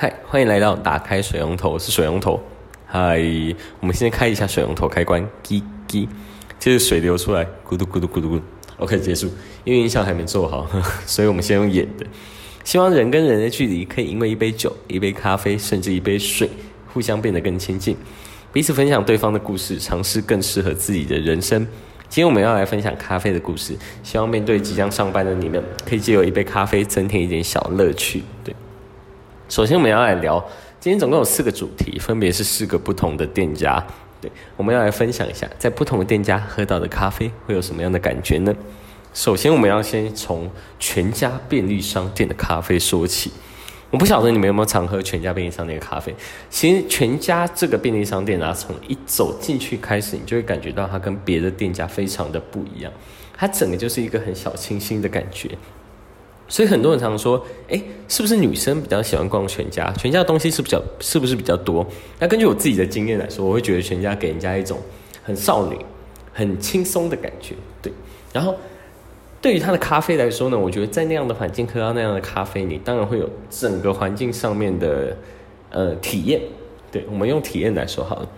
嗨，欢迎来到打开水龙头，是水龙头。嗨，我们先开一下水龙头开关，叽叽，接着水流出来，咕嘟咕嘟咕嘟咕。OK，结束。因为音效还没做好，所以我们先用演的。希望人跟人的距离可以因为一杯酒、一杯咖啡，甚至一杯水，互相变得更亲近，彼此分享对方的故事，尝试更适合自己的人生。今天我们要来分享咖啡的故事，希望面对即将上班的你们，可以借由一杯咖啡增添一点小乐趣。对，首先我们要来聊，今天总共有四个主题，分别是四个不同的店家。对，我们要来分享一下，在不同的店家喝到的咖啡会有什么样的感觉呢？首先，我们要先从全家便利商店的咖啡说起。我不晓得你们有没有常喝全家便利商店的咖啡。其实全家这个便利商店啊，从一走进去开始，你就会感觉到它跟别的店家非常的不一样。它整个就是一个很小清新的感觉。所以很多人常说，哎，是不是女生比较喜欢逛全家？全家的东西是比较是不是比较多？那根据我自己的经验来说，我会觉得全家给人家一种很少女、很轻松的感觉。对，然后。对于它的咖啡来说呢，我觉得在那样的环境喝到那样的咖啡，你当然会有整个环境上面的呃体验。对我们用体验来说好了，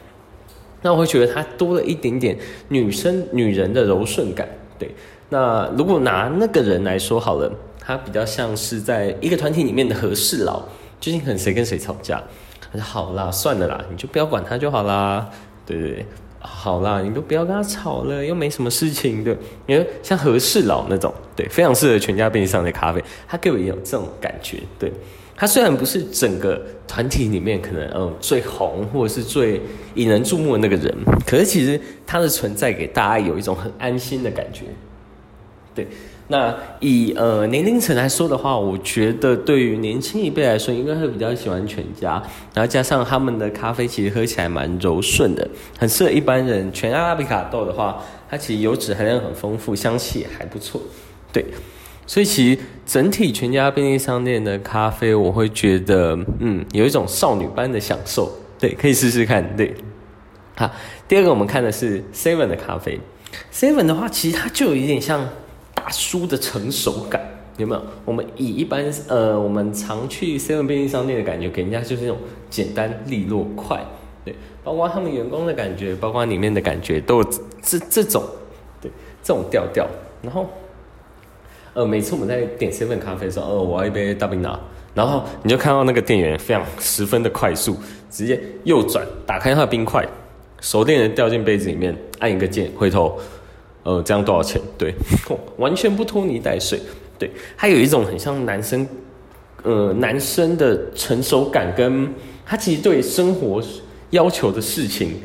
那我会觉得它多了一点点女生女人的柔顺感。对，那如果拿那个人来说好了，他比较像是在一个团体里面的和事佬，最近可能谁跟谁吵架，他说好啦，算了啦，你就不要管他就好啦。对对。好啦，你都不要跟他吵了，又没什么事情的。因为像和事佬那种，对，非常适合全家便利商店咖啡。他给我也有这种感觉，对。他虽然不是整个团体里面可能嗯最红或者是最引人注目的那个人，可是其实他的存在给大家有一种很安心的感觉，对。那以呃年龄层来说的话，我觉得对于年轻一辈来说，应该会比较喜欢全家，然后加上他们的咖啡其实喝起来蛮柔顺的，很适合一般人。全阿拉比卡豆的话，它其实油脂含量很丰富，香气也还不错。对，所以其实整体全家便利商店的咖啡，我会觉得嗯有一种少女般的享受。对，可以试试看。对，好，第二个我们看的是 Seven 的咖啡，Seven 的话，其实它就有一点像。大叔的成熟感有没有？我们以一般呃，我们常去 Seven 便利商店的感觉，给人家就是那种简单利落快，对，包括他们员工的感觉，包括里面的感觉，都有这这种对这种调调。然后呃，每次我们在点 Seven 咖啡的时候，呃，我要一杯大冰拿，然后你就看到那个店员非常十分的快速，直接右转打开他的冰块，手电人掉进杯子里面，按一个键，回头。呃，这样多少钱？对，完全不拖泥带水。对，他有一种很像男生，呃，男生的成熟感，跟他其实对生活要求的事情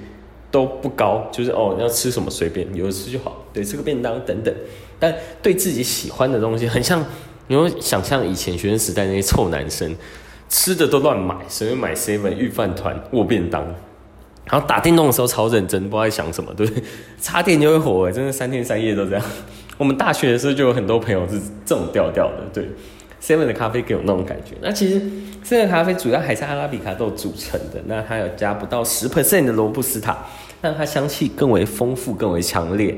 都不高，就是哦，要吃什么随便，有的吃就好，对，吃个便当等等。但对自己喜欢的东西，很像，你会想象以前学生时代那些臭男生，吃的都乱买，随便买 seven 御饭团、握便当。然后打电动的时候超认真，不知道在想什么，对不对？插电就会火，真的三天三夜都这样。我们大学的时候就有很多朋友是这种调调的，对。Seven 的咖啡给我那种感觉。那其实 Seven 咖啡主要还是阿拉比卡豆组成的，那它有加不到十 percent 的罗布斯塔，让它香气更为丰富、更为强烈，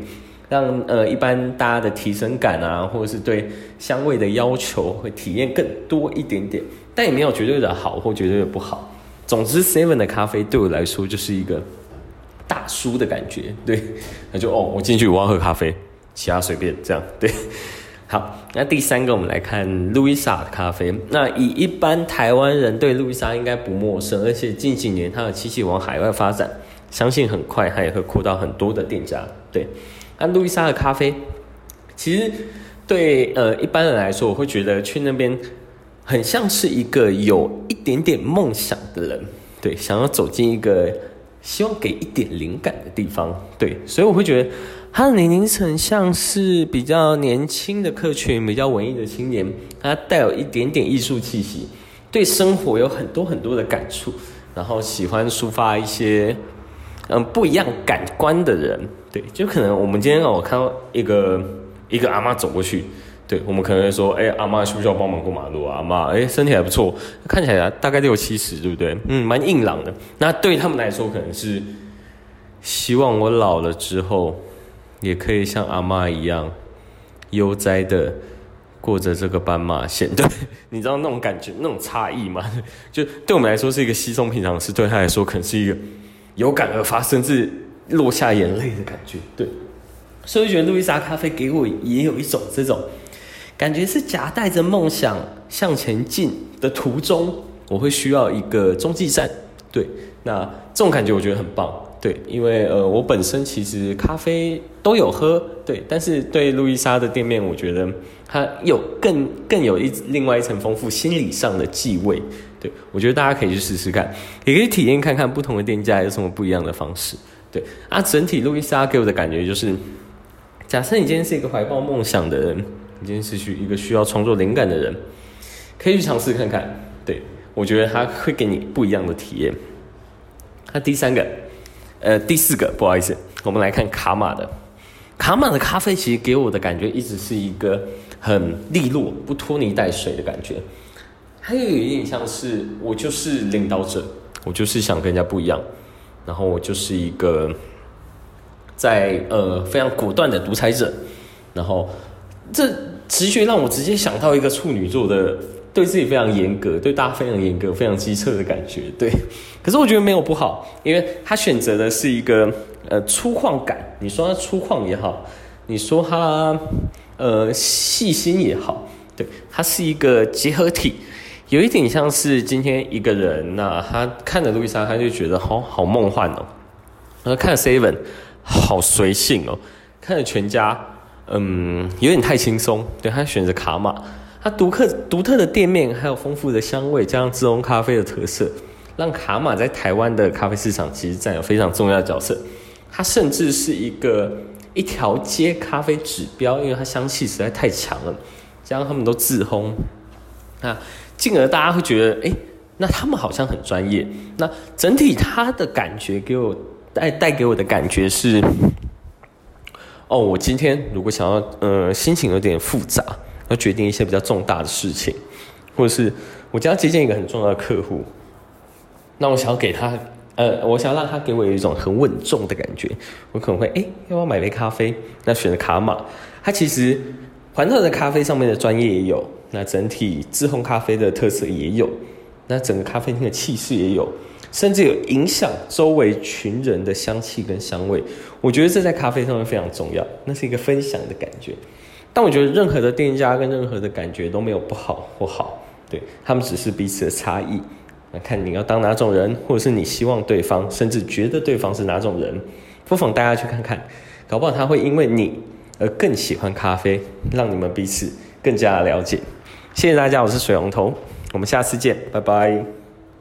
让呃一般大家的提升感啊，或者是对香味的要求会体验更多一点点，但也没有绝对的好或绝对的不好。总之，Seven 的咖啡对我来说就是一个大叔的感觉，对，那就哦，我进去我要喝咖啡，其他随便这样，对。好，那第三个我们来看路易莎的咖啡。那以一般台湾人对路易莎应该不陌生，而且近几年它的机器往海外发展，相信很快它也会扩到很多的店家。对，那路易莎的咖啡，其实对呃一般人来说，我会觉得去那边。很像是一个有一点点梦想的人，对，想要走进一个希望给一点灵感的地方，对，所以我会觉得他的年龄层像是比较年轻的客群，比较文艺的青年，他带有一点点艺术气息，对生活有很多很多的感触，然后喜欢抒发一些嗯不一样感官的人，对，就可能我们今天我看到一个一个阿妈走过去。对，我们可能会说，哎，阿妈需不需要帮忙过马路啊？阿妈，哎，身体还不错，看起来大概六七十，对不对？嗯，蛮硬朗的。那对他们来说，可能是希望我老了之后，也可以像阿妈一样悠哉的过着这个斑马线，对，你知道那种感觉，那种差异吗？就对我们来说是一个稀松平常事，对他来说可能是一个有感而发，甚至落下眼泪的感觉。对，所以我觉得路易莎咖啡给我也有一种这种感觉，是夹带着梦想向前进的途中，我会需要一个中继站。对，那这种感觉我觉得很棒。对，因为呃，我本身其实咖啡都有喝，对，但是对路易莎的店面，我觉得它有更更有一另外一层丰富心理上的气味。对我觉得大家可以去试试看，也可以体验看看不同的店家有什么不一样的方式。对啊，整体路易莎给我的感觉就是，假设你今天是一个怀抱梦想的人，你今天是去一个需要创作灵感的人，可以去尝试看看。对我觉得他会给你不一样的体验。那第三个。呃，第四个，不好意思，我们来看卡玛的。卡玛的咖啡其实给我的感觉一直是一个很利落、不拖泥带水的感觉。还有一点像是我就是领导者，我就是想跟人家不一样，然后我就是一个在呃非常果断的独裁者。然后这直觉让我直接想到一个处女座的。对自己非常严格，对大家非常严格，非常机车的感觉。对，可是我觉得没有不好，因为他选择的是一个呃粗犷感。你说他粗犷也好，你说他呃细心也好，对，他是一个结合体，有一点像是今天一个人呐，他看着路易莎，他就觉得好好梦幻哦。然后看 Seven，好随性哦。看着全家，嗯，有点太轻松。对他选择卡玛。它独特独特的店面，还有丰富的香味，加上自烘咖啡的特色，让卡玛在台湾的咖啡市场其实占有非常重要的角色。它甚至是一个一条街咖啡指标，因为它香气实在太强了，加上他们都自烘，那进而大家会觉得，哎，那他们好像很专业。那整体它的感觉给我带带给我的感觉是，哦，我今天如果想要，呃，心情有点复杂。要决定一些比较重大的事情，或者是我将要接见一个很重要的客户，那我想要给他，呃，我想让他给我有一种很稳重的感觉，我可能会，哎，要不要买杯咖啡？那选择卡玛，它其实环特的咖啡上面的专业也有，那整体自烘咖啡的特色也有，那整个咖啡厅的气势也有，甚至有影响周围群人的香气跟香味，我觉得这在咖啡上面非常重要，那是一个分享的感觉。但我觉得任何的店家跟任何的感觉都没有不好或好，对他们只是彼此的差异。那看你要当哪种人，或者是你希望对方，甚至觉得对方是哪种人，不妨大家去看看，搞不好他会因为你而更喜欢咖啡，让你们彼此更加了解。谢谢大家，我是水龙头，我们下次见，拜拜。